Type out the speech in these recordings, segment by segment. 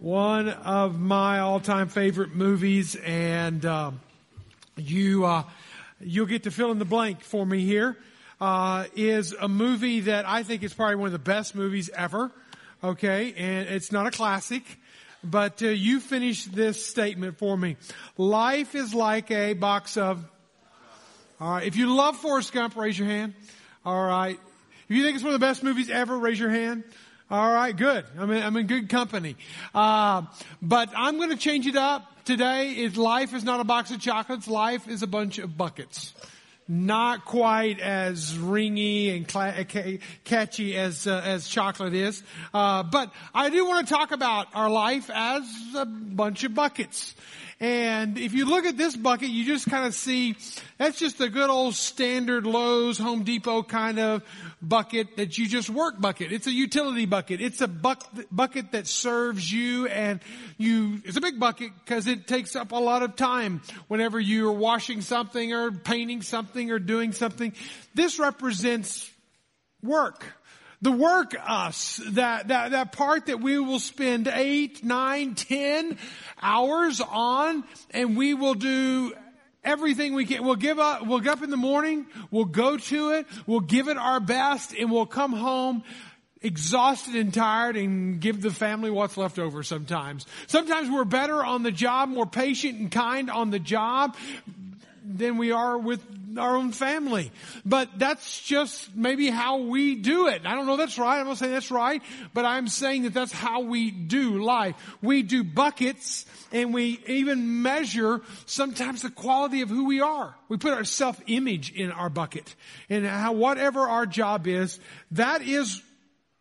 one of my all-time favorite movies, and uh, you uh, you'll get to fill in the blank for me here. Uh, is a movie that I think is probably one of the best movies ever. Okay, and it's not a classic, but uh, you finish this statement for me. Life is like a box of. All right, if you love Forrest Gump, raise your hand. All right, if you think it's one of the best movies ever, raise your hand. All right, good. I'm in, I'm in good company. Uh, but I'm going to change it up today. Is life is not a box of chocolates. Life is a bunch of buckets. Not quite as ringy and cla- catchy as uh, as chocolate is, uh, but I do want to talk about our life as a bunch of buckets. And if you look at this bucket, you just kind of see that's just a good old standard Lowe's, Home Depot kind of bucket that you just work bucket. It's a utility bucket. It's a buck, bucket that serves you and you, it's a big bucket because it takes up a lot of time whenever you are washing something or painting something or doing something. This represents work the work us, that, that, that part that we will spend eight, nine, ten hours on, and we will do everything we can. We'll give up, we'll get up in the morning, we'll go to it, we'll give it our best, and we'll come home exhausted and tired and give the family what's left over sometimes. Sometimes we're better on the job, more patient and kind on the job than we are with our own family. But that's just maybe how we do it. I don't know that's right. I'm not saying that's right, but I'm saying that that's how we do life. We do buckets and we even measure sometimes the quality of who we are. We put our self-image in our bucket and how whatever our job is, that is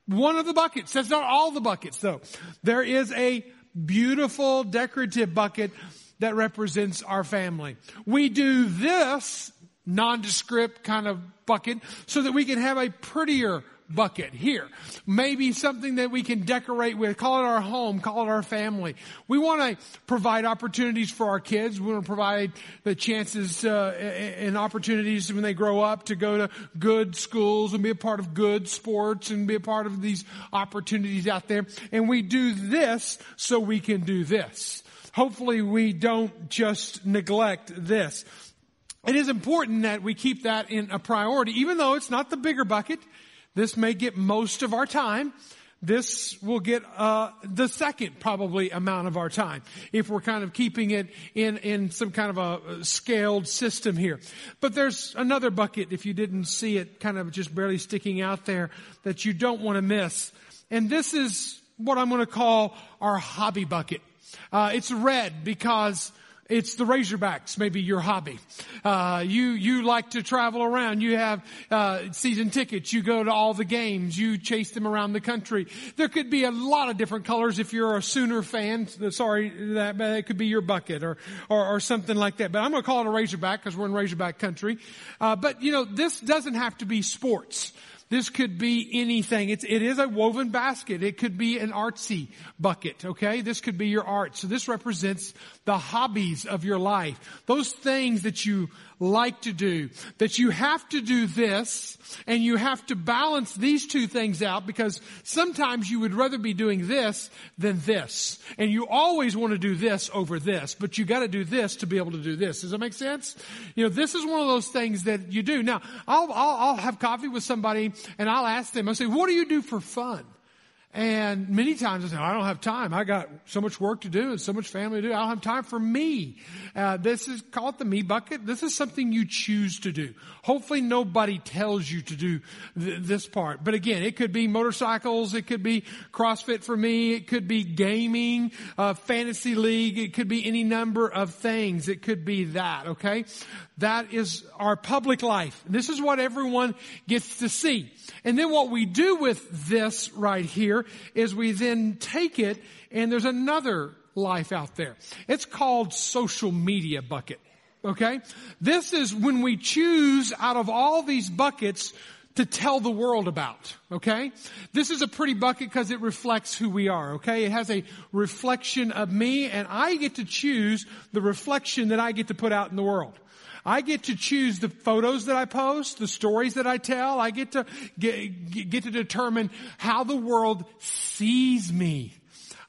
one of the buckets. That's not all the buckets though. There is a beautiful decorative bucket that represents our family. We do this nondescript kind of bucket so that we can have a prettier bucket here. Maybe something that we can decorate with, call it our home, call it our family. We want to provide opportunities for our kids. We want to provide the chances uh, and opportunities when they grow up to go to good schools and be a part of good sports and be a part of these opportunities out there. And we do this so we can do this. Hopefully we don't just neglect this. It is important that we keep that in a priority, even though it's not the bigger bucket. This may get most of our time. This will get uh, the second probably amount of our time if we're kind of keeping it in in some kind of a scaled system here. But there's another bucket if you didn't see it, kind of just barely sticking out there that you don't want to miss. And this is what I'm going to call our hobby bucket. Uh, it's red because it's the Razorbacks, maybe your hobby. Uh, you you like to travel around. You have uh, season tickets. You go to all the games. You chase them around the country. There could be a lot of different colors if you're a Sooner fan. Sorry, that could be your bucket or or, or something like that. But I'm going to call it a Razorback because we're in Razorback country. Uh, but you know, this doesn't have to be sports. This could be anything. It's, it is a woven basket. It could be an artsy bucket, okay? This could be your art. So this represents the hobbies of your life. Those things that you like to do. That you have to do this and you have to balance these two things out because sometimes you would rather be doing this than this. And you always want to do this over this, but you got to do this to be able to do this. Does that make sense? You know, this is one of those things that you do. Now, I'll, I'll, I'll have coffee with somebody and I'll ask them, I say, what do you do for fun? And many times I say, I don't have time. I got so much work to do and so much family to do. I don't have time for me. Uh, this is, call it the me bucket. This is something you choose to do. Hopefully nobody tells you to do th- this part. But again, it could be motorcycles. It could be CrossFit for me. It could be gaming, uh, fantasy league. It could be any number of things. It could be that, okay? That is our public life. This is what everyone gets to see. And then what we do with this right here is we then take it and there's another life out there. It's called social media bucket. Okay? This is when we choose out of all these buckets to tell the world about. Okay? This is a pretty bucket because it reflects who we are. Okay? It has a reflection of me and I get to choose the reflection that I get to put out in the world. I get to choose the photos that I post, the stories that I tell. I get to get, get to determine how the world sees me.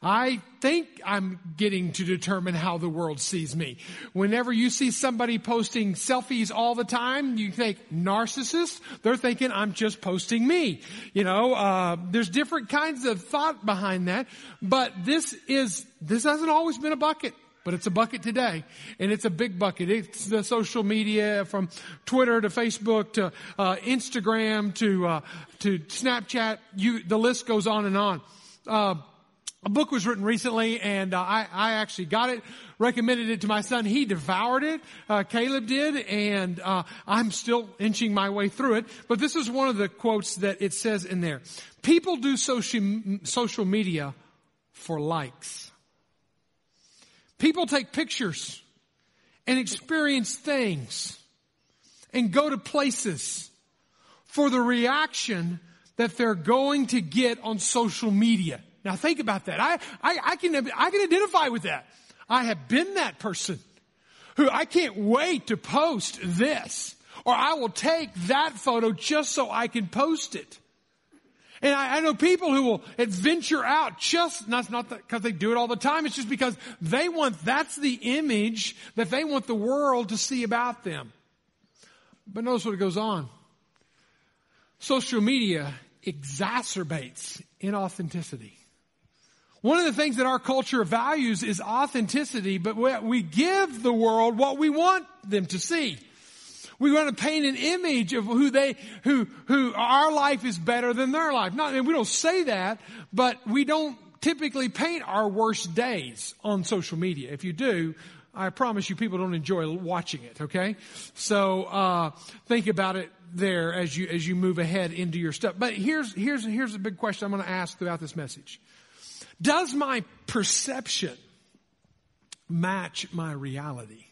I think I'm getting to determine how the world sees me. Whenever you see somebody posting selfies all the time, you think narcissist. They're thinking I'm just posting me. You know, uh, there's different kinds of thought behind that, but this is this hasn't always been a bucket. But it's a bucket today, and it's a big bucket. It's the social media from Twitter to Facebook to uh, Instagram to uh, to Snapchat. You, the list goes on and on. Uh, a book was written recently and uh, I, I actually got it, recommended it to my son. He devoured it. Uh, Caleb did and uh, I'm still inching my way through it. But this is one of the quotes that it says in there. People do social, social media for likes. People take pictures and experience things and go to places for the reaction that they're going to get on social media. Now think about that. I, I, I can, I can identify with that. I have been that person who I can't wait to post this or I will take that photo just so I can post it. And I, I know people who will adventure out just, not, not because they do it all the time, it's just because they want, that's the image that they want the world to see about them. But notice what goes on. Social media exacerbates inauthenticity. One of the things that our culture values is authenticity, but we give the world what we want them to see. We want to paint an image of who they, who, who our life is better than their life. Not, and we don't say that, but we don't typically paint our worst days on social media. If you do, I promise you people don't enjoy watching it, okay? So, uh, think about it there as you, as you move ahead into your stuff. But here's, here's, here's a big question I'm going to ask throughout this message. Does my perception match my reality?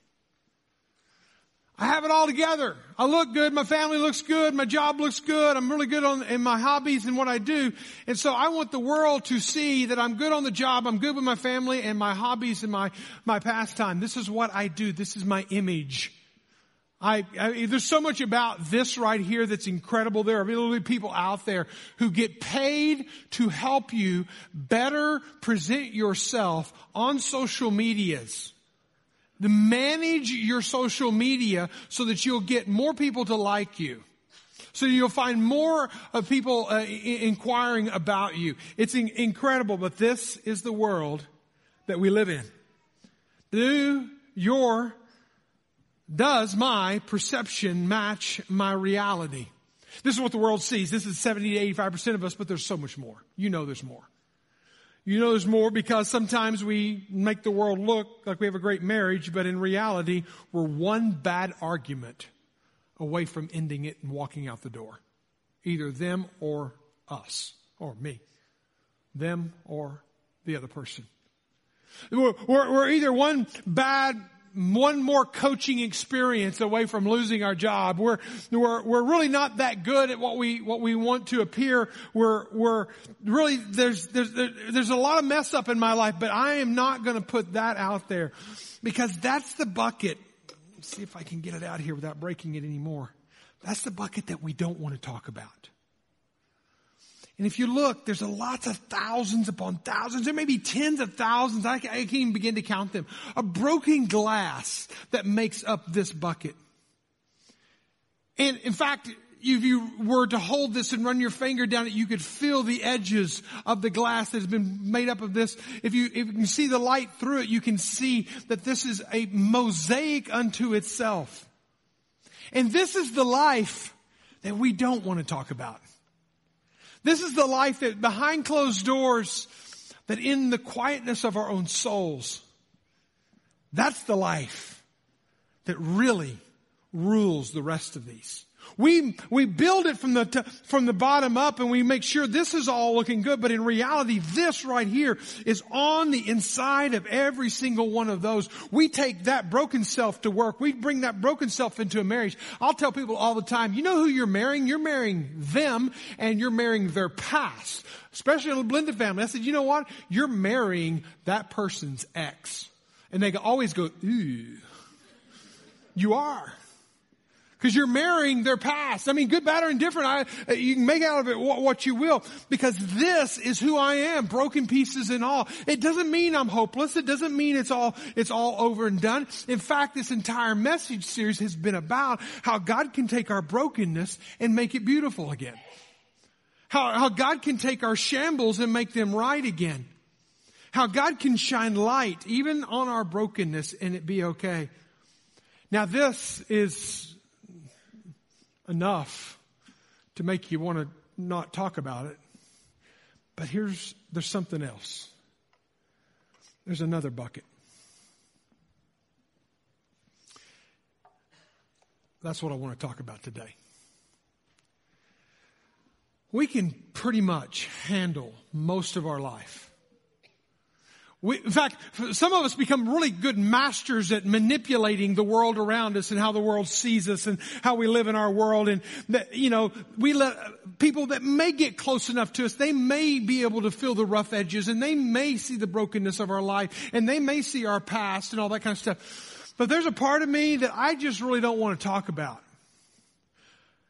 I have it all together. I look good. My family looks good. My job looks good. I'm really good on, in my hobbies and what I do. And so I want the world to see that I'm good on the job. I'm good with my family and my hobbies and my, my pastime. This is what I do. This is my image. I, I, there's so much about this right here that's incredible. There are literally people out there who get paid to help you better present yourself on social medias. To manage your social media so that you'll get more people to like you. So you'll find more of people uh, inquiring about you. It's in- incredible, but this is the world that we live in. Do your does my perception match my reality? This is what the world sees. This is 70 to 85% of us, but there's so much more. You know there's more. You know there's more because sometimes we make the world look like we have a great marriage, but in reality, we're one bad argument away from ending it and walking out the door. Either them or us, or me. Them or the other person. We're, we're, either one bad one more coaching experience away from losing our job. We're, we're, we're really not that good at what we, what we want to appear. We're, we're really, there's, there's, there's a lot of mess up in my life, but I am not going to put that out there because that's the bucket. Let's see if I can get it out here without breaking it anymore. That's the bucket that we don't want to talk about. And if you look, there's lots of thousands upon thousands. There may be tens of thousands. I, I can't even begin to count them. A broken glass that makes up this bucket. And in fact, if you were to hold this and run your finger down it, you could feel the edges of the glass that has been made up of this. If you, if you can see the light through it, you can see that this is a mosaic unto itself. And this is the life that we don't want to talk about. This is the life that behind closed doors, that in the quietness of our own souls, that's the life that really rules the rest of these. We, we build it from the, t- from the bottom up and we make sure this is all looking good, but in reality, this right here is on the inside of every single one of those. We take that broken self to work. We bring that broken self into a marriage. I'll tell people all the time, you know who you're marrying? You're marrying them and you're marrying their past. Especially in a blended family. I said, you know what? You're marrying that person's ex. And they always go, ooh. You are. Because you're marrying their past. I mean, good, bad, or indifferent. I, uh, you can make out of it what, what you will. Because this is who I am, broken pieces and all. It doesn't mean I'm hopeless. It doesn't mean it's all, it's all over and done. In fact, this entire message series has been about how God can take our brokenness and make it beautiful again. How, how God can take our shambles and make them right again. How God can shine light even on our brokenness and it be okay. Now this is enough to make you want to not talk about it. But here's, there's something else. There's another bucket. That's what I want to talk about today. We can pretty much handle most of our life we, in fact, some of us become really good masters at manipulating the world around us and how the world sees us and how we live in our world. And that, you know, we let people that may get close enough to us, they may be able to feel the rough edges and they may see the brokenness of our life and they may see our past and all that kind of stuff. But there's a part of me that I just really don't want to talk about.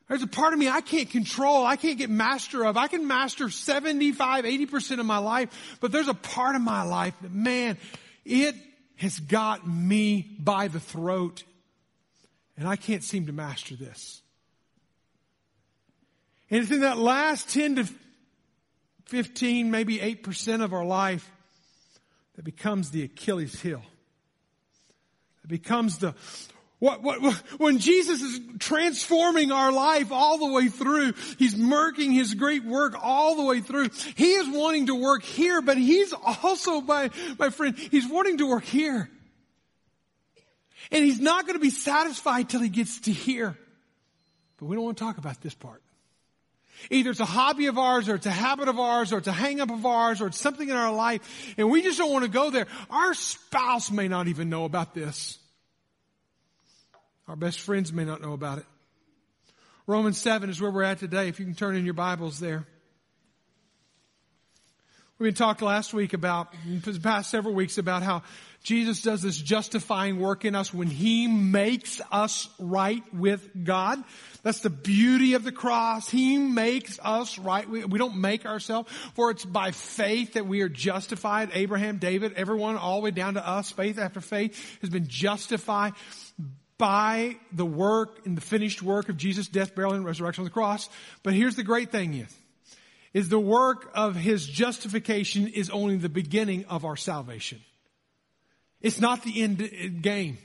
There's a part of me I can't control. I can't get master of. I can master 75, 80% of my life, but there's a part of my life that, man, it has got me by the throat and I can't seem to master this. And it's in that last 10 to 15, maybe 8% of our life that becomes the Achilles heel. It becomes the, what, what, when Jesus is transforming our life all the way through, He's murking His great work all the way through. He is wanting to work here, but He's also, my, my friend, He's wanting to work here. And He's not going to be satisfied till He gets to here. But we don't want to talk about this part. Either it's a hobby of ours or it's a habit of ours or it's a hang up of ours or it's something in our life and we just don't want to go there. Our spouse may not even know about this. Our best friends may not know about it. Romans 7 is where we're at today, if you can turn in your Bibles there. We talked last week about, the past several weeks about how Jesus does this justifying work in us when He makes us right with God. That's the beauty of the cross. He makes us right. We, we, don't make ourselves, for it's by faith that we are justified. Abraham, David, everyone, all the way down to us, faith after faith has been justified by the work and the finished work of Jesus' death, burial, and resurrection on the cross. But here's the great thing is, is the work of His justification is only the beginning of our salvation. It's not the end game.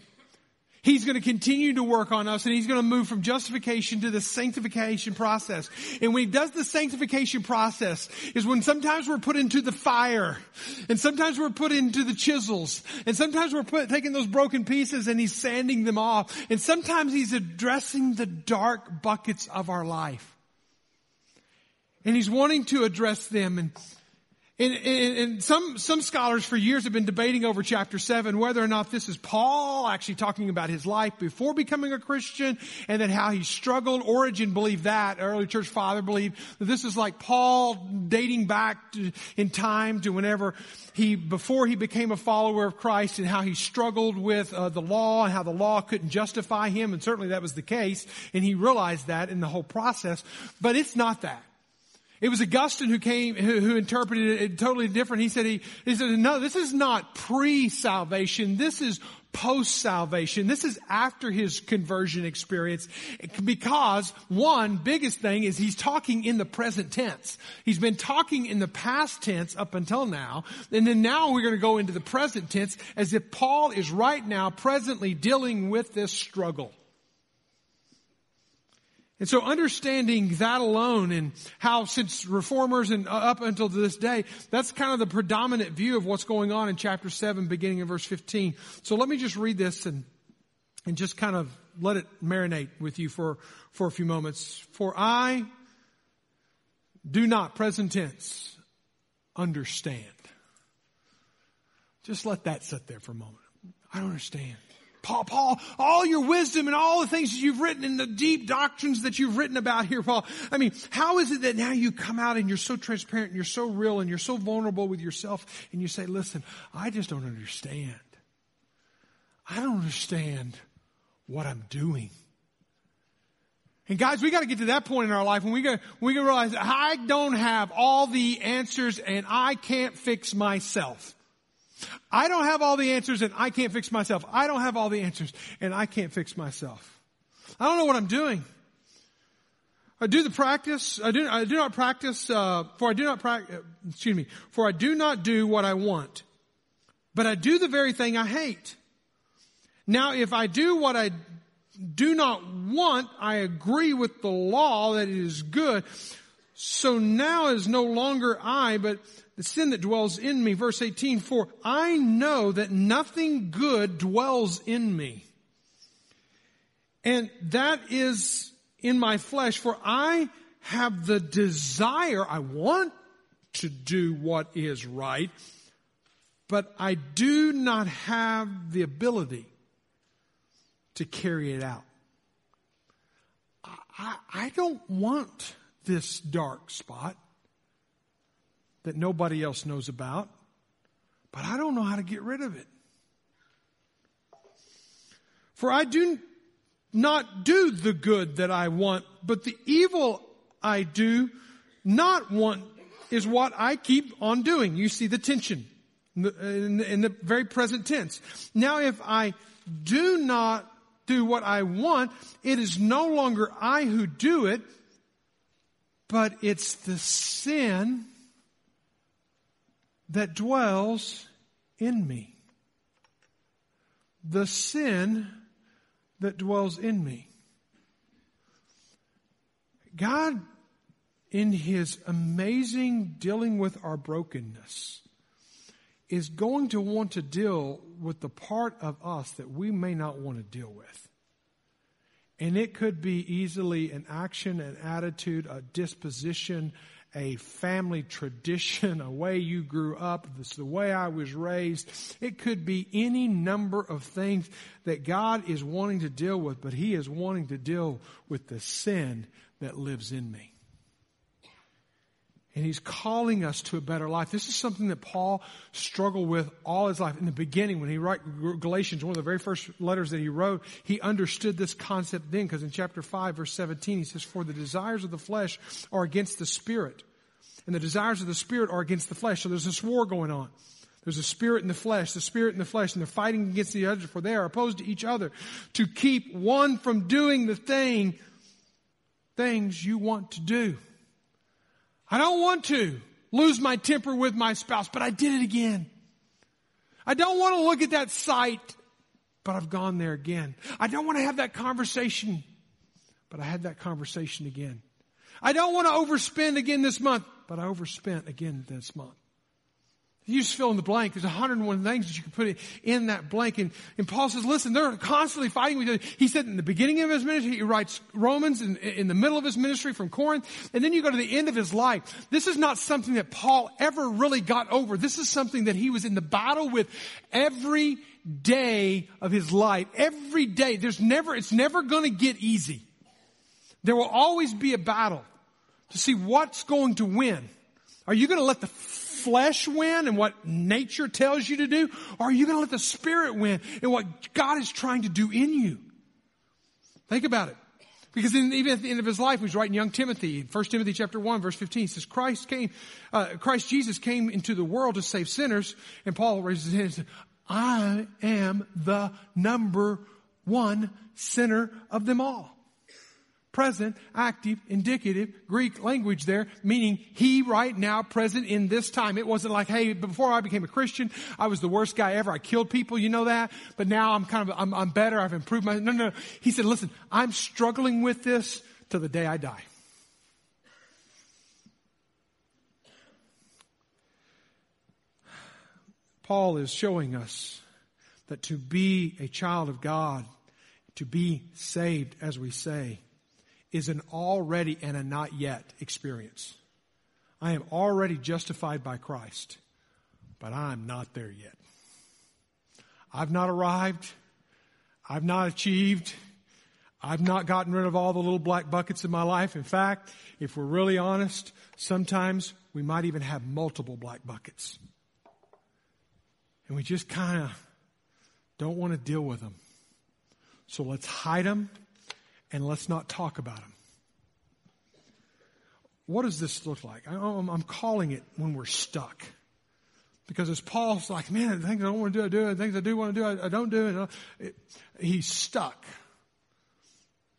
He's going to continue to work on us and he's going to move from justification to the sanctification process. And when he does the sanctification process is when sometimes we're put into the fire and sometimes we're put into the chisels and sometimes we're put, taking those broken pieces and he's sanding them off and sometimes he's addressing the dark buckets of our life. And he's wanting to address them and and, and, and, some, some scholars for years have been debating over chapter 7 whether or not this is Paul actually talking about his life before becoming a Christian and then how he struggled. Origen believed that. Early church father believed that this is like Paul dating back to, in time to whenever he, before he became a follower of Christ and how he struggled with uh, the law and how the law couldn't justify him. And certainly that was the case. And he realized that in the whole process. But it's not that. It was Augustine who came, who, who interpreted it totally different. He said, he, he said, no, this is not pre-salvation. This is post-salvation. This is after his conversion experience because one biggest thing is he's talking in the present tense. He's been talking in the past tense up until now. And then now we're going to go into the present tense as if Paul is right now presently dealing with this struggle. And so understanding that alone and how since reformers and up until this day, that's kind of the predominant view of what's going on in chapter 7 beginning in verse 15. So let me just read this and, and just kind of let it marinate with you for, for a few moments. For I do not, present tense, understand. Just let that sit there for a moment. I don't understand. Paul, Paul, all your wisdom and all the things that you've written and the deep doctrines that you've written about here, Paul. I mean, how is it that now you come out and you're so transparent and you're so real and you're so vulnerable with yourself and you say, listen, I just don't understand. I don't understand what I'm doing. And guys, we got to get to that point in our life when we go, we can realize I don't have all the answers and I can't fix myself. I don't have all the answers and I can't fix myself. I don't have all the answers and I can't fix myself. I don't know what I'm doing. I do the practice. I do, I do not practice, uh, for I do not practice, excuse me, for I do not do what I want, but I do the very thing I hate. Now, if I do what I do not want, I agree with the law that it is good. So now is no longer I, but the sin that dwells in me. Verse 18, for I know that nothing good dwells in me. And that is in my flesh, for I have the desire, I want to do what is right, but I do not have the ability to carry it out. I, I don't want this dark spot that nobody else knows about, but I don't know how to get rid of it. For I do not do the good that I want, but the evil I do not want is what I keep on doing. You see the tension in the, in the, in the very present tense. Now if I do not do what I want, it is no longer I who do it, but it's the sin that dwells in me. The sin that dwells in me. God, in His amazing dealing with our brokenness, is going to want to deal with the part of us that we may not want to deal with. And it could be easily an action, an attitude, a disposition, a family tradition, a way you grew up, this the way I was raised. It could be any number of things that God is wanting to deal with, but He is wanting to deal with the sin that lives in me. And he's calling us to a better life. This is something that Paul struggled with all his life. In the beginning, when he wrote Galatians, one of the very first letters that he wrote, he understood this concept then, because in chapter 5, verse 17, he says, For the desires of the flesh are against the spirit, and the desires of the spirit are against the flesh. So there's this war going on. There's a spirit in the flesh, the spirit in the flesh, and they're fighting against the other, for they are opposed to each other to keep one from doing the thing, things you want to do. I don't want to lose my temper with my spouse, but I did it again. I don't want to look at that site, but I've gone there again. I don't want to have that conversation, but I had that conversation again. I don't want to overspend again this month, but I overspent again this month. You just fill in the blank. There's 101 things that you can put in that blank. And, and Paul says, listen, they're constantly fighting with each other. He said in the beginning of his ministry, he writes Romans in, in the middle of his ministry from Corinth. And then you go to the end of his life. This is not something that Paul ever really got over. This is something that he was in the battle with every day of his life. Every day. There's never, it's never going to get easy. There will always be a battle to see what's going to win. Are you going to let the flesh win and what nature tells you to do? Or are you going to let the spirit win and what God is trying to do in you? Think about it. Because in, even at the end of his life, he was writing young Timothy, 1 Timothy chapter 1 verse 15, he says, Christ came, uh, Christ Jesus came into the world to save sinners. And Paul raises his hand and says, I am the number one sinner of them all present, active, indicative, Greek language there, meaning he right now, present in this time. It wasn't like, hey, before I became a Christian, I was the worst guy ever. I killed people, you know that? But now I'm kind of, I'm, I'm better. I've improved my, no, no, no. He said, listen, I'm struggling with this till the day I die. Paul is showing us that to be a child of God, to be saved, as we say, is an already and a not yet experience. I am already justified by Christ, but I'm not there yet. I've not arrived. I've not achieved. I've not gotten rid of all the little black buckets in my life. In fact, if we're really honest, sometimes we might even have multiple black buckets. And we just kind of don't want to deal with them. So let's hide them and let's not talk about them. what does this look like? I'm calling it when we're stuck. Because as Paul's like, man, the things I don't want to do, I do. The things I do want to do, I, I don't do. Uh, it, he's stuck.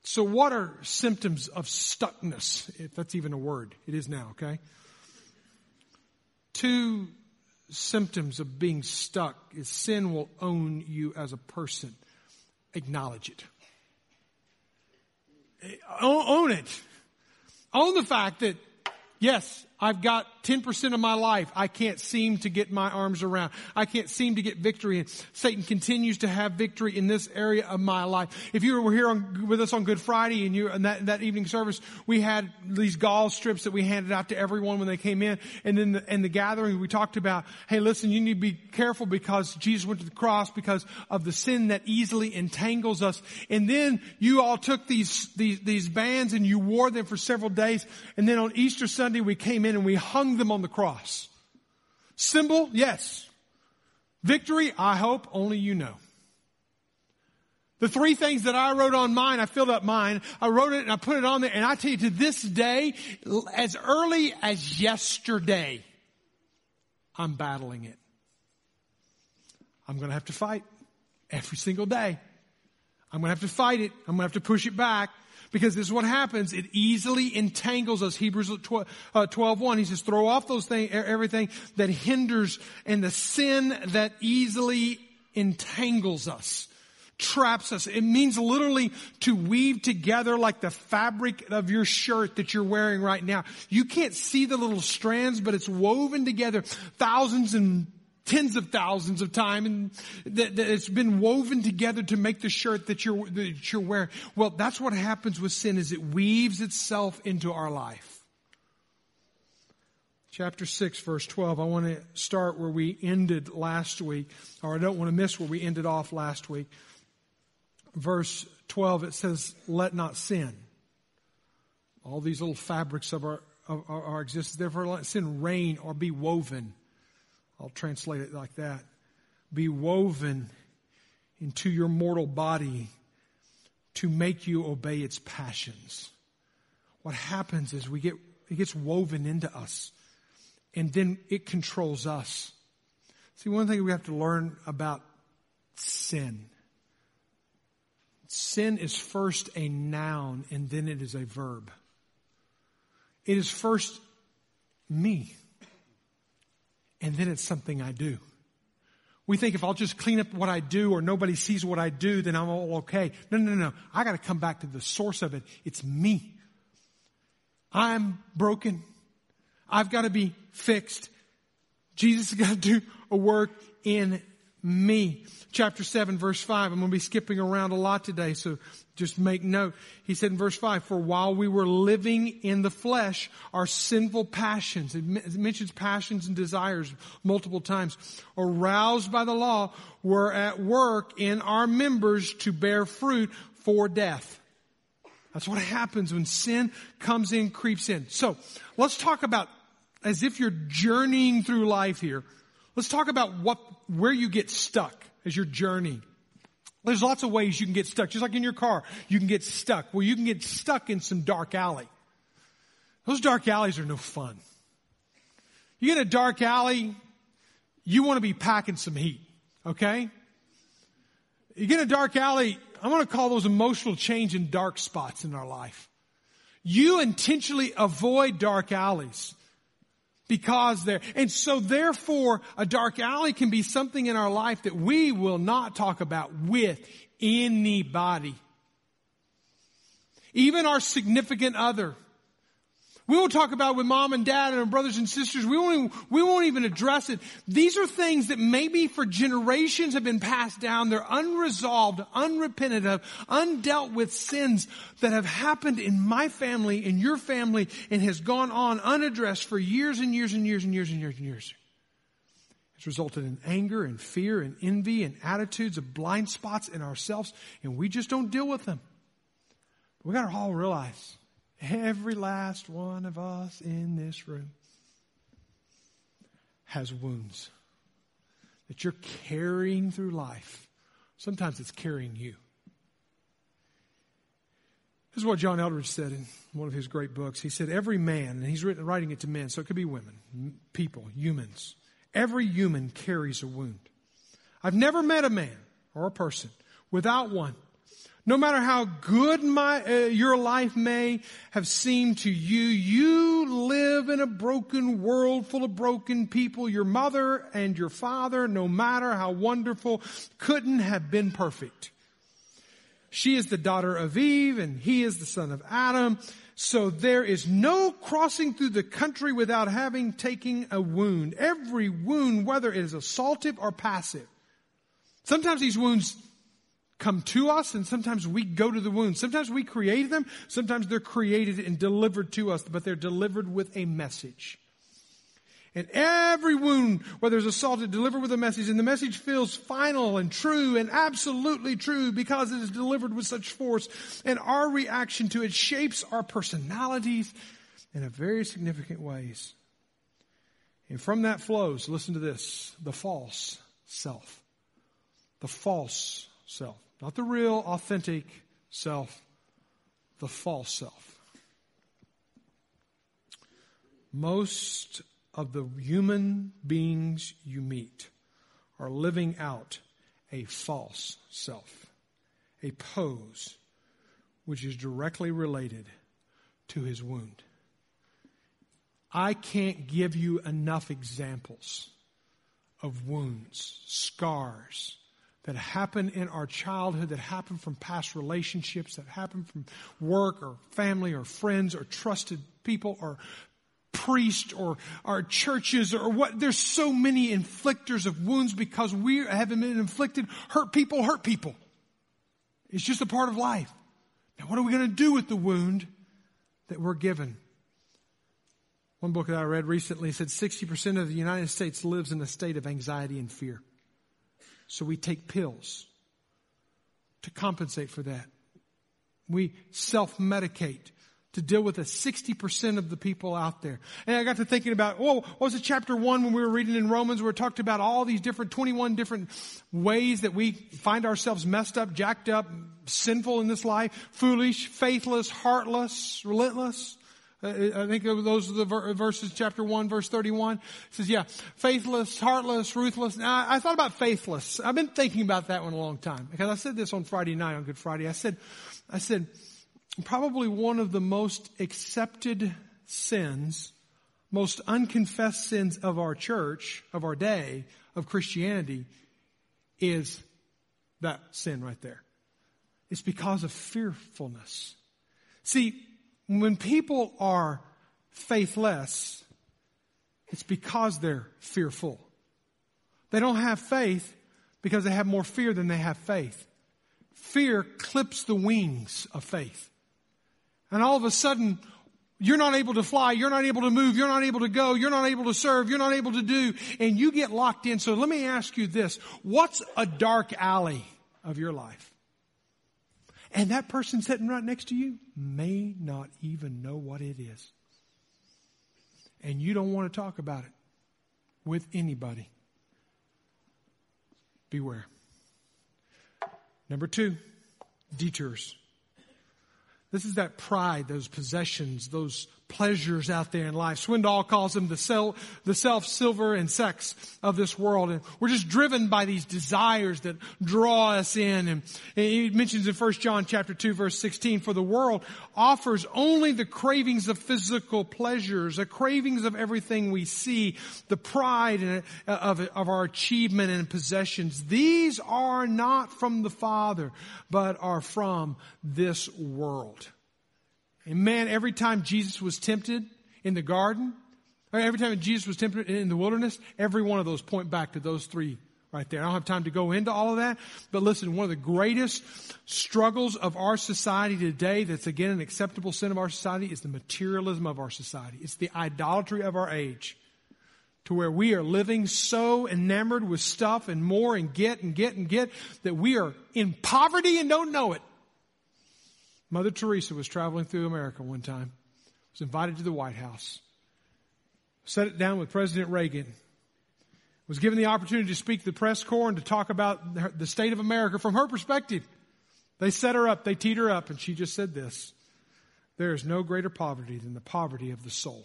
So what are symptoms of stuckness? If that's even a word. It is now, okay? Two symptoms of being stuck is sin will own you as a person. Acknowledge it. Own it. Own the fact that, yes, I've got 10% of my life I can't seem to get my arms around. I can't seem to get victory and Satan continues to have victory in this area of my life. If you were here on, with us on Good Friday and you, in that, that evening service, we had these gall strips that we handed out to everyone when they came in. And then the, in the gathering, we talked about, hey, listen, you need to be careful because Jesus went to the cross because of the sin that easily entangles us. And then you all took these, these, these bands and you wore them for several days. And then on Easter Sunday, we came in and we hung them on the cross. Symbol, yes. Victory, I hope only you know. The three things that I wrote on mine, I filled up mine. I wrote it and I put it on there. And I tell you, to this day, as early as yesterday, I'm battling it. I'm going to have to fight every single day. I'm going to have to fight it. I'm going to have to push it back. Because this is what happens. It easily entangles us. Hebrews 12, uh, 12 1, he says, throw off those things, everything that hinders and the sin that easily entangles us traps us. It means literally to weave together like the fabric of your shirt that you're wearing right now. You can't see the little strands, but it's woven together thousands and tens of thousands of times and that, that, it's been woven together to make the shirt that you're, that you're wearing. Well, that's what happens with sin is it weaves itself into our life. Chapter 6 verse 12. I want to start where we ended last week, or I don't want to miss where we ended off last week. Verse 12, it says, let not sin. All these little fabrics of our, of our, our existence, therefore let sin reign or be woven I'll translate it like that. Be woven into your mortal body to make you obey its passions. What happens is we get, it gets woven into us and then it controls us. See, one thing we have to learn about sin. Sin is first a noun and then it is a verb. It is first me and then it's something I do. We think if I'll just clean up what I do or nobody sees what I do, then I'm all okay. No, no, no. I gotta come back to the source of it. It's me. I'm broken. I've gotta be fixed. Jesus has gotta do a work in me. Chapter 7 verse 5. I'm going to be skipping around a lot today, so just make note. He said in verse 5, for while we were living in the flesh, our sinful passions, it mentions passions and desires multiple times, aroused by the law, were at work in our members to bear fruit for death. That's what happens when sin comes in, creeps in. So, let's talk about, as if you're journeying through life here, Let's talk about what, where you get stuck as your journey. There's lots of ways you can get stuck. Just like in your car, you can get stuck. Well, you can get stuck in some dark alley. Those dark alleys are no fun. You get a dark alley, you want to be packing some heat, okay? You get a dark alley, I want to call those emotional change in dark spots in our life. You intentionally avoid dark alleys because there. And so therefore, a dark alley can be something in our life that we will not talk about with anybody. Even our significant other. We won't talk about with mom and dad and our brothers and sisters. We won't, even, we won't even address it. These are things that maybe for generations have been passed down. They're unresolved, unrepented of, undealt with sins that have happened in my family, in your family, and has gone on unaddressed for years and years and years and years and years and years. It's resulted in anger and fear and envy and attitudes of blind spots in ourselves, and we just don't deal with them. We gotta all realize Every last one of us in this room has wounds that you're carrying through life. Sometimes it's carrying you. This is what John Eldredge said in one of his great books. He said, Every man, and he's written, writing it to men, so it could be women, people, humans. Every human carries a wound. I've never met a man or a person without one. No matter how good my, uh, your life may have seemed to you, you live in a broken world full of broken people. Your mother and your father, no matter how wonderful, couldn't have been perfect. She is the daughter of Eve and he is the son of Adam. So there is no crossing through the country without having taken a wound. Every wound, whether it is assaultive or passive. Sometimes these wounds come to us and sometimes we go to the wound. Sometimes we create them. Sometimes they're created and delivered to us, but they're delivered with a message. And every wound, whether it's assaulted, delivered with a message, and the message feels final and true and absolutely true because it is delivered with such force. And our reaction to it shapes our personalities in a very significant ways. And from that flows, listen to this, the false self. The false self. Not the real, authentic self, the false self. Most of the human beings you meet are living out a false self, a pose which is directly related to his wound. I can't give you enough examples of wounds, scars, that happen in our childhood, that happen from past relationships, that happen from work or family or friends or trusted people or priests or our churches or what. There's so many inflictors of wounds because we haven't been inflicted. Hurt people hurt people. It's just a part of life. Now, what are we going to do with the wound that we're given? One book that I read recently said 60% of the United States lives in a state of anxiety and fear. So we take pills to compensate for that. We self medicate to deal with the 60% of the people out there. And I got to thinking about, oh, what was it chapter one when we were reading in Romans where it talked about all these different, 21 different ways that we find ourselves messed up, jacked up, sinful in this life, foolish, faithless, heartless, relentless. Uh, I think those are the verses, chapter 1, verse 31. It says, yeah, faithless, heartless, ruthless. Now, I thought about faithless. I've been thinking about that one a long time because I said this on Friday night, on Good Friday. I said, I said, probably one of the most accepted sins, most unconfessed sins of our church, of our day, of Christianity, is that sin right there. It's because of fearfulness. See, when people are faithless, it's because they're fearful. They don't have faith because they have more fear than they have faith. Fear clips the wings of faith. And all of a sudden, you're not able to fly, you're not able to move, you're not able to go, you're not able to serve, you're not able to do, and you get locked in. So let me ask you this. What's a dark alley of your life? And that person sitting right next to you may not even know what it is. And you don't want to talk about it with anybody. Beware. Number two, detours. This is that pride, those possessions, those pleasures out there in life. Swindoll calls them the self, the self, silver, and sex of this world. And we're just driven by these desires that draw us in. And, and he mentions in 1 John chapter 2 verse 16, for the world offers only the cravings of physical pleasures, the cravings of everything we see, the pride uh, of, of our achievement and possessions. These are not from the Father, but are from this world. And man, every time Jesus was tempted in the garden, every time Jesus was tempted in the wilderness, every one of those point back to those three right there. I don't have time to go into all of that, but listen, one of the greatest struggles of our society today that's again an acceptable sin of our society is the materialism of our society. It's the idolatry of our age to where we are living so enamored with stuff and more and get and get and get that we are in poverty and don't know it. Mother Teresa was traveling through America one time, was invited to the White House, sat it down with President Reagan, was given the opportunity to speak to the press corps and to talk about the state of America from her perspective. They set her up, they teed her up, and she just said this. There is no greater poverty than the poverty of the soul.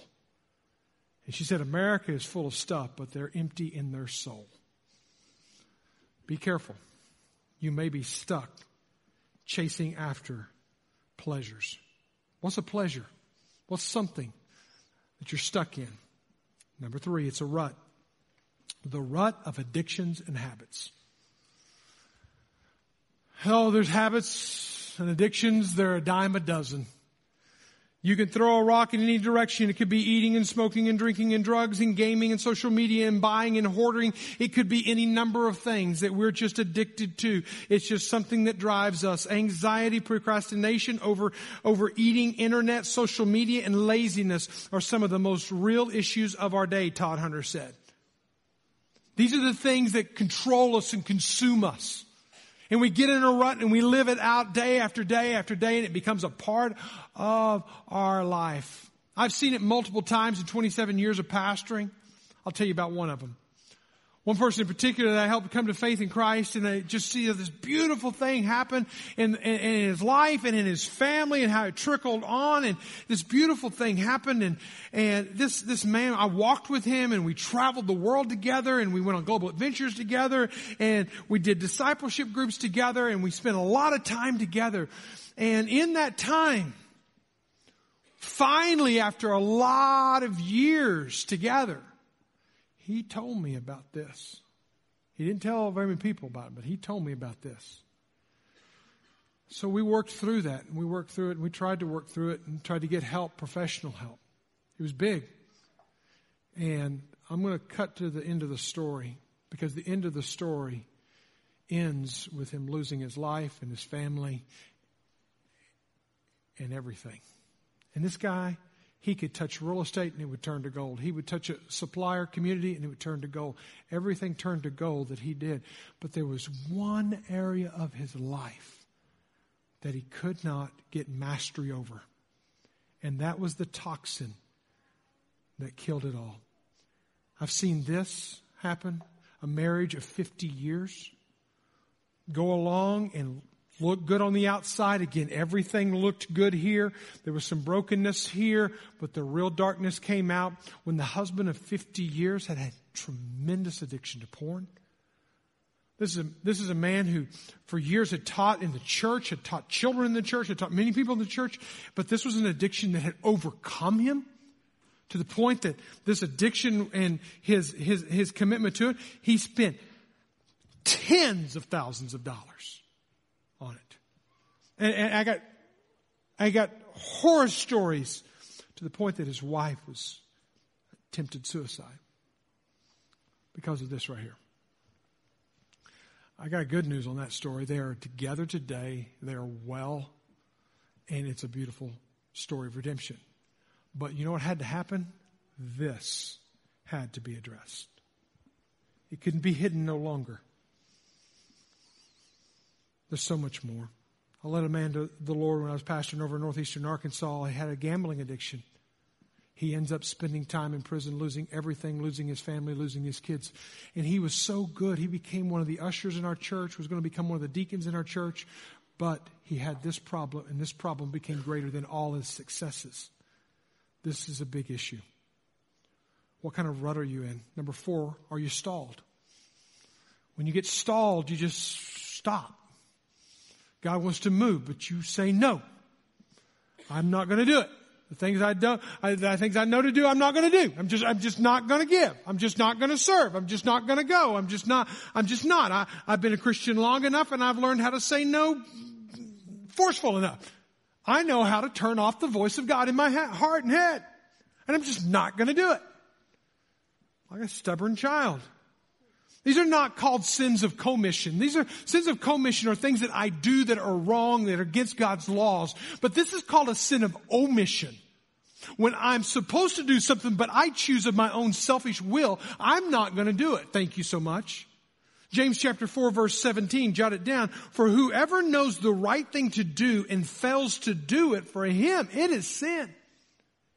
And she said, America is full of stuff, but they're empty in their soul. Be careful. You may be stuck chasing after pleasures. What's a pleasure? What's something that you're stuck in? Number three, it's a rut. The rut of addictions and habits. Oh, there's habits and addictions. They're a dime a dozen. You can throw a rock in any direction. It could be eating and smoking and drinking and drugs and gaming and social media and buying and hoarding. It could be any number of things that we're just addicted to. It's just something that drives us. Anxiety, procrastination, over, over eating, internet, social media, and laziness are some of the most real issues of our day, Todd Hunter said. These are the things that control us and consume us. And we get in a rut and we live it out day after day after day and it becomes a part of our life. I've seen it multiple times in 27 years of pastoring. I'll tell you about one of them. One person in particular that I helped come to faith in Christ and I just see this beautiful thing happen in, in, in, his life and in his family and how it trickled on and this beautiful thing happened and, and this, this man, I walked with him and we traveled the world together and we went on global adventures together and we did discipleship groups together and we spent a lot of time together. And in that time, finally after a lot of years together, he told me about this. He didn't tell very many people about it, but he told me about this. So we worked through that and we worked through it and we tried to work through it and tried to get help, professional help. It was big. And I'm going to cut to the end of the story because the end of the story ends with him losing his life and his family and everything. And this guy he could touch real estate and it would turn to gold. He would touch a supplier community and it would turn to gold. Everything turned to gold that he did. But there was one area of his life that he could not get mastery over. And that was the toxin that killed it all. I've seen this happen a marriage of 50 years go along and looked good on the outside. Again, everything looked good here. There was some brokenness here, but the real darkness came out when the husband of 50 years had had tremendous addiction to porn. This is, a, this is a man who for years had taught in the church, had taught children in the church, had taught many people in the church, but this was an addiction that had overcome him to the point that this addiction and his, his, his commitment to it, he spent tens of thousands of dollars. And, and I got, I got horror stories to the point that his wife was attempted suicide because of this right here. I got good news on that story. They are together today. They are well, and it's a beautiful story of redemption. But you know what had to happen? This had to be addressed. It couldn't be hidden no longer. There's so much more. I led a man to the Lord when I was pastoring over in northeastern Arkansas. He had a gambling addiction. He ends up spending time in prison, losing everything, losing his family, losing his kids. And he was so good. He became one of the ushers in our church, was going to become one of the deacons in our church. But he had this problem, and this problem became greater than all his successes. This is a big issue. What kind of rut are you in? Number four, are you stalled? When you get stalled, you just stop. God wants to move, but you say no. I'm not going to do it. The things I don't, I, the things I know to do, I'm not going to do. I'm just, I'm just not going to give. I'm just not going to serve. I'm just not going to go. I'm just not, I'm just not. I, I've been a Christian long enough and I've learned how to say no forceful enough. I know how to turn off the voice of God in my ha- heart and head. And I'm just not going to do it. Like a stubborn child. These are not called sins of commission. These are sins of commission are things that I do that are wrong, that are against God's laws. But this is called a sin of omission. When I'm supposed to do something, but I choose of my own selfish will, I'm not going to do it. Thank you so much. James chapter 4 verse 17, jot it down. For whoever knows the right thing to do and fails to do it, for him, it is sin.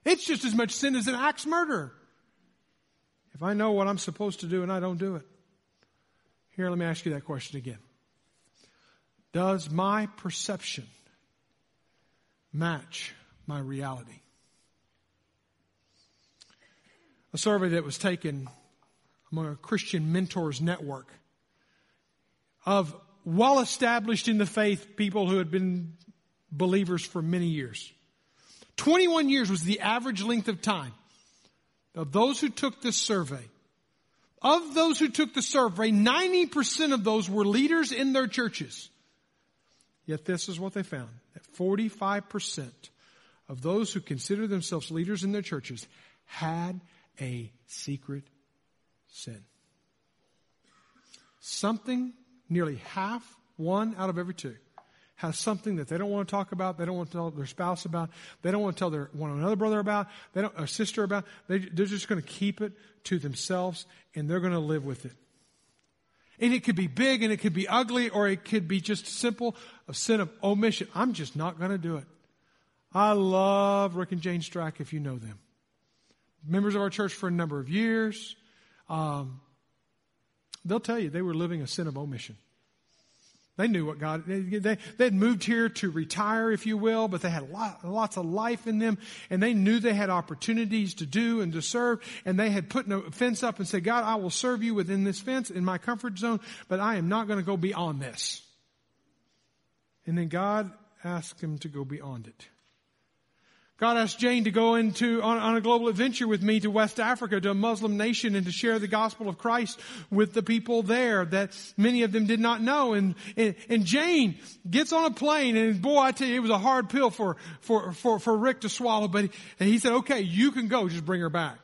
It's just as much sin as an axe murderer. If I know what I'm supposed to do and I don't do it. Here, let me ask you that question again. Does my perception match my reality. A survey that was taken among a Christian mentors network of well established in the faith people who had been believers for many years. 21 years was the average length of time of those who took this survey. Of those who took the survey, 90% of those were leaders in their churches. Yet this is what they found. That 45% of those who consider themselves leaders in their churches had a secret sin. Something, nearly half, one out of every two, has something that they don't want to talk about, they don't want to tell their spouse about, they don't want to tell their one another brother about, they don't, a sister about. They, they're just going to keep it to themselves and they're going to live with it. And it could be big and it could be ugly or it could be just simple a sin of omission. I'm just not going to do it. I love Rick and Jane Strack if you know them. Members of our church for a number of years. Um, they'll tell you they were living a sin of omission. They knew what God, they, they, had moved here to retire, if you will, but they had lot, lots of life in them and they knew they had opportunities to do and to serve and they had put a fence up and said, God, I will serve you within this fence in my comfort zone, but I am not going to go beyond this. And then God asked him to go beyond it. God asked Jane to go into on, on, a global adventure with me to West Africa, to a Muslim nation, and to share the gospel of Christ with the people there that many of them did not know. And, and, and Jane gets on a plane, and boy, I tell you, it was a hard pill for for for, for Rick to swallow. But he, he said, "Okay, you can go. Just bring her back."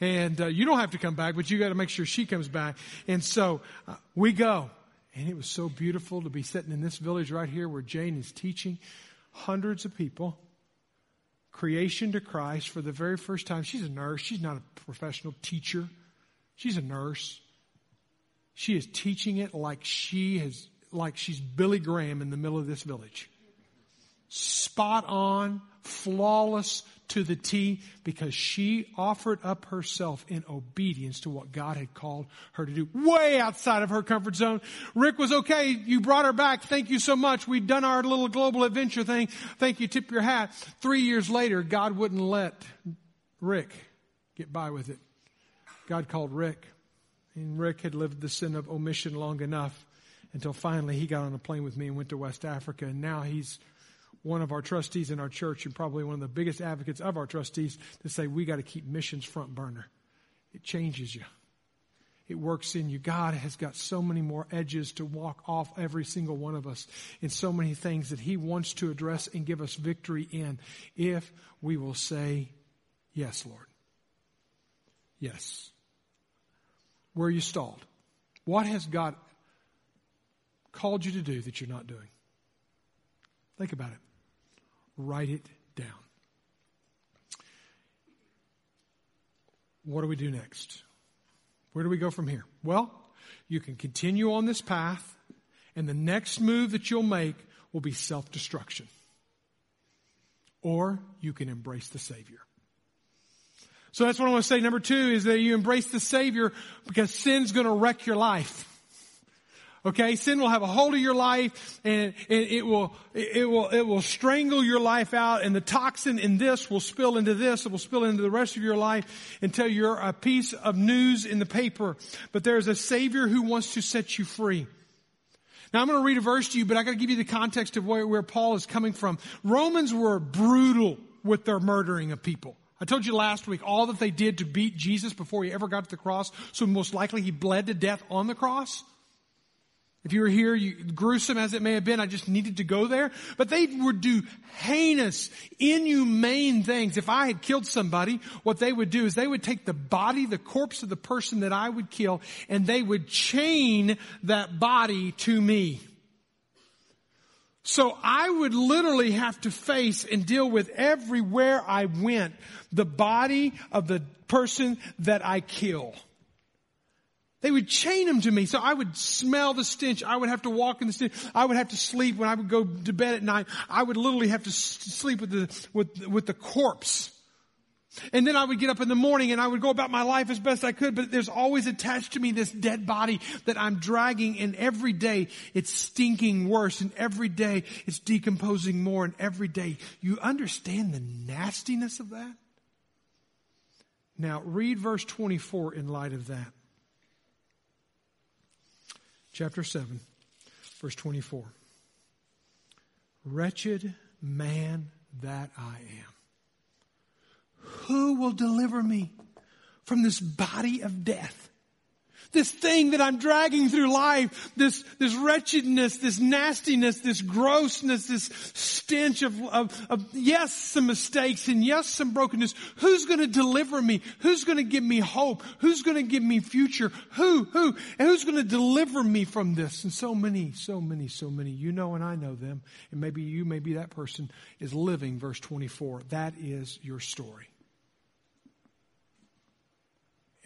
And uh, you don't have to come back, but you got to make sure she comes back. And so uh, we go. And it was so beautiful to be sitting in this village right here where Jane is teaching hundreds of people creation to Christ for the very first time. She's a nurse. She's not a professional teacher. She's a nurse. She is teaching it like she has, like she's Billy Graham in the middle of this village. Spot on, flawless to the T because she offered up herself in obedience to what God had called her to do, way outside of her comfort zone. Rick was okay. You brought her back. Thank you so much. We've done our little global adventure thing. Thank you. Tip your hat. Three years later, God wouldn't let Rick get by with it. God called Rick. And Rick had lived the sin of omission long enough until finally he got on a plane with me and went to West Africa. And now he's one of our trustees in our church and probably one of the biggest advocates of our trustees to say we got to keep missions front burner. It changes you. It works in you. God has got so many more edges to walk off every single one of us in so many things that He wants to address and give us victory in if we will say, Yes, Lord. Yes. Where are you stalled? What has God called you to do that you're not doing? Think about it. Write it down. What do we do next? Where do we go from here? Well, you can continue on this path, and the next move that you'll make will be self destruction. Or you can embrace the Savior. So that's what I want to say. Number two is that you embrace the Savior because sin's going to wreck your life. Okay, sin will have a hold of your life and, and it will, it will, it will strangle your life out and the toxin in this will spill into this. It will spill into the rest of your life until you're a piece of news in the paper. But there's a savior who wants to set you free. Now I'm going to read a verse to you, but I got to give you the context of where, where Paul is coming from. Romans were brutal with their murdering of people. I told you last week all that they did to beat Jesus before he ever got to the cross, so most likely he bled to death on the cross. If you were here, you, gruesome as it may have been, I just needed to go there. But they would do heinous, inhumane things. If I had killed somebody, what they would do is they would take the body, the corpse of the person that I would kill, and they would chain that body to me. So I would literally have to face and deal with everywhere I went the body of the person that I kill. They would chain him to me. So I would smell the stench. I would have to walk in the stench. I would have to sleep when I would go to bed at night. I would literally have to sleep with the, with, with the corpse. And then I would get up in the morning and I would go about my life as best I could, but there's always attached to me this dead body that I'm dragging and every day it's stinking worse and every day it's decomposing more and every day you understand the nastiness of that? Now read verse 24 in light of that. Chapter 7, verse 24. Wretched man that I am. Who will deliver me from this body of death? This thing that I'm dragging through life, this, this wretchedness, this nastiness, this grossness, this stench of, of, of yes, some mistakes and yes, some brokenness. Who's going to deliver me? Who's going to give me hope? Who's going to give me future? Who, who, and who's going to deliver me from this? And so many, so many, so many, you know, and I know them. And maybe you, maybe that person is living verse 24. That is your story.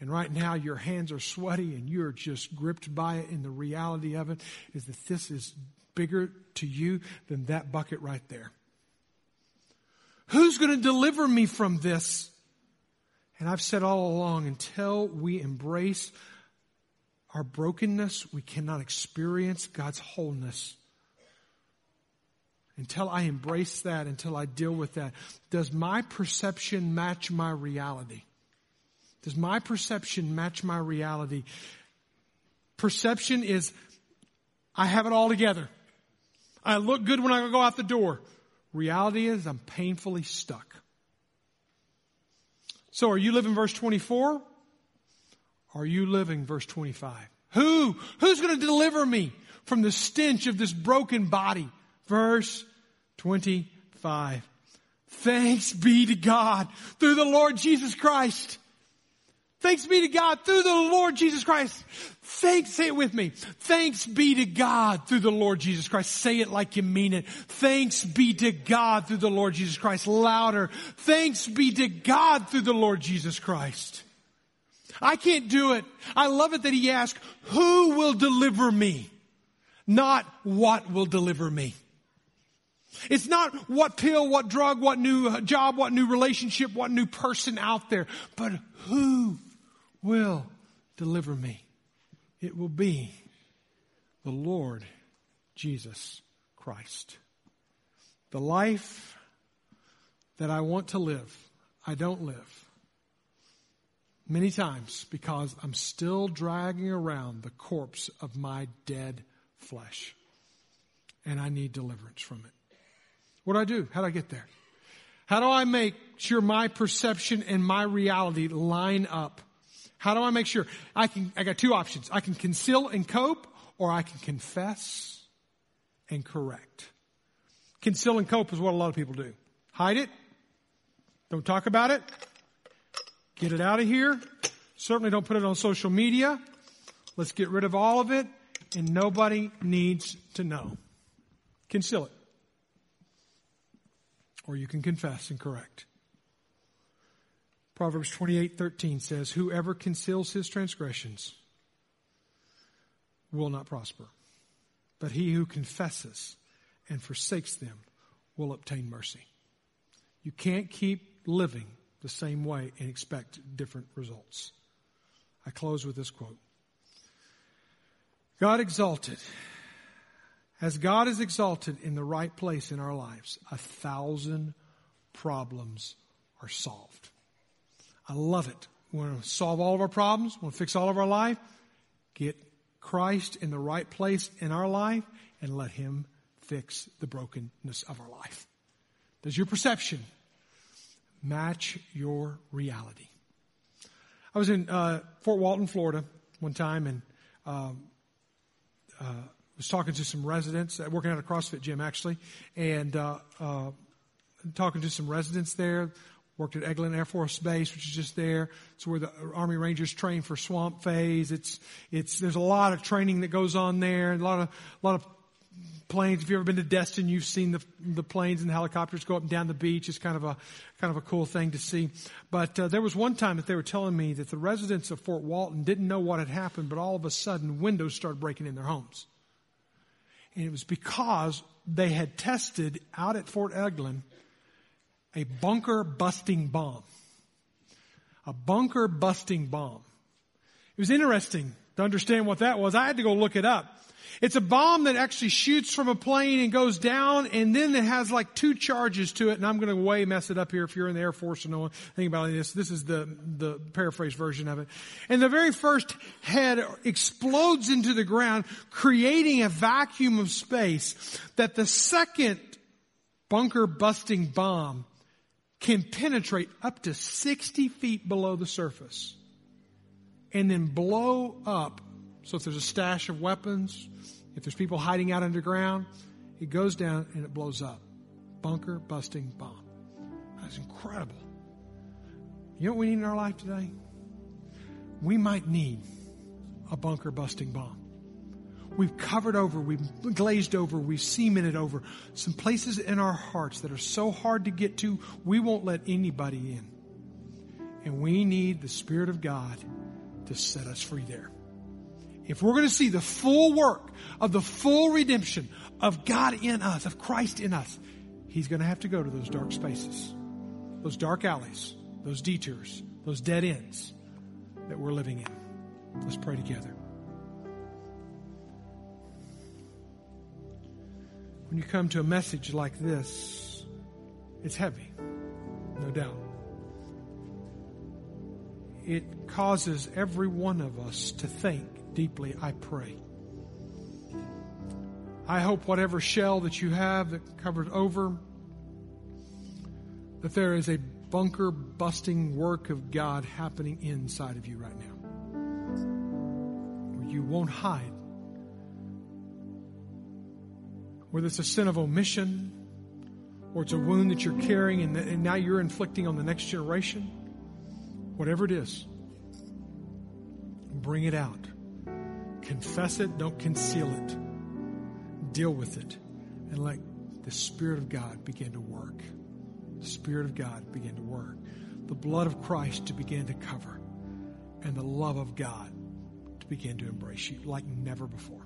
And right now your hands are sweaty and you're just gripped by it. And the reality of it is that this is bigger to you than that bucket right there. Who's going to deliver me from this? And I've said all along, until we embrace our brokenness, we cannot experience God's wholeness. Until I embrace that, until I deal with that, does my perception match my reality? Does my perception match my reality? Perception is, I have it all together. I look good when I go out the door. Reality is, I'm painfully stuck. So are you living verse 24? Are you living verse 25? Who? Who's going to deliver me from the stench of this broken body? Verse 25. Thanks be to God through the Lord Jesus Christ. Thanks be to God through the Lord Jesus Christ. Thanks, say it with me. Thanks be to God through the Lord Jesus Christ. Say it like you mean it. Thanks be to God through the Lord Jesus Christ. Louder. Thanks be to God through the Lord Jesus Christ. I can't do it. I love it that he asked, who will deliver me? Not what will deliver me. It's not what pill, what drug, what new uh, job, what new relationship, what new person out there, but who will deliver me. It will be the Lord Jesus Christ. The life that I want to live, I don't live. Many times because I'm still dragging around the corpse of my dead flesh. And I need deliverance from it. What do I do? How do I get there? How do I make sure my perception and my reality line up how do I make sure? I can, I got two options. I can conceal and cope or I can confess and correct. Conceal and cope is what a lot of people do. Hide it. Don't talk about it. Get it out of here. Certainly don't put it on social media. Let's get rid of all of it and nobody needs to know. Conceal it. Or you can confess and correct. Proverbs 28:13 says, "Whoever conceals his transgressions will not prosper, but he who confesses and forsakes them will obtain mercy." You can't keep living the same way and expect different results. I close with this quote. God exalted. As God is exalted in the right place in our lives, a thousand problems are solved. I love it. We want to solve all of our problems. We want to fix all of our life. Get Christ in the right place in our life and let Him fix the brokenness of our life. Does your perception match your reality? I was in uh, Fort Walton, Florida, one time, and um, uh, was talking to some residents, uh, working at a CrossFit gym actually, and uh, uh, talking to some residents there Worked at Eglin Air Force Base, which is just there. It's where the Army Rangers train for swamp phase. It's, it's, there's a lot of training that goes on there. A lot of, a lot of planes. If you've ever been to Destin, you've seen the, the planes and the helicopters go up and down the beach. It's kind of a, kind of a cool thing to see. But uh, there was one time that they were telling me that the residents of Fort Walton didn't know what had happened, but all of a sudden windows started breaking in their homes. And it was because they had tested out at Fort Eglin a bunker busting bomb. a bunker busting bomb. It was interesting to understand what that was. I had to go look it up. It's a bomb that actually shoots from a plane and goes down and then it has like two charges to it. And I'm going to way mess it up here if you're in the Air Force and know anything about this. This is the, the paraphrase version of it. And the very first head explodes into the ground, creating a vacuum of space that the second bunker busting bomb can penetrate up to 60 feet below the surface and then blow up. So if there's a stash of weapons, if there's people hiding out underground, it goes down and it blows up. Bunker busting bomb. That's incredible. You know what we need in our life today? We might need a bunker busting bomb. We've covered over, we've glazed over, we've cemented over some places in our hearts that are so hard to get to, we won't let anybody in. And we need the Spirit of God to set us free there. If we're going to see the full work of the full redemption of God in us, of Christ in us, He's going to have to go to those dark spaces, those dark alleys, those detours, those dead ends that we're living in. Let's pray together. When you come to a message like this, it's heavy, no doubt. It causes every one of us to think deeply, I pray. I hope whatever shell that you have that covers over, that there is a bunker busting work of God happening inside of you right now. Where you won't hide whether it's a sin of omission or it's a wound that you're carrying and, and now you're inflicting on the next generation, whatever it is, bring it out. Confess it, don't conceal it. Deal with it and let the Spirit of God begin to work. The Spirit of God begin to work. The blood of Christ to begin to cover and the love of God to begin to embrace you like never before.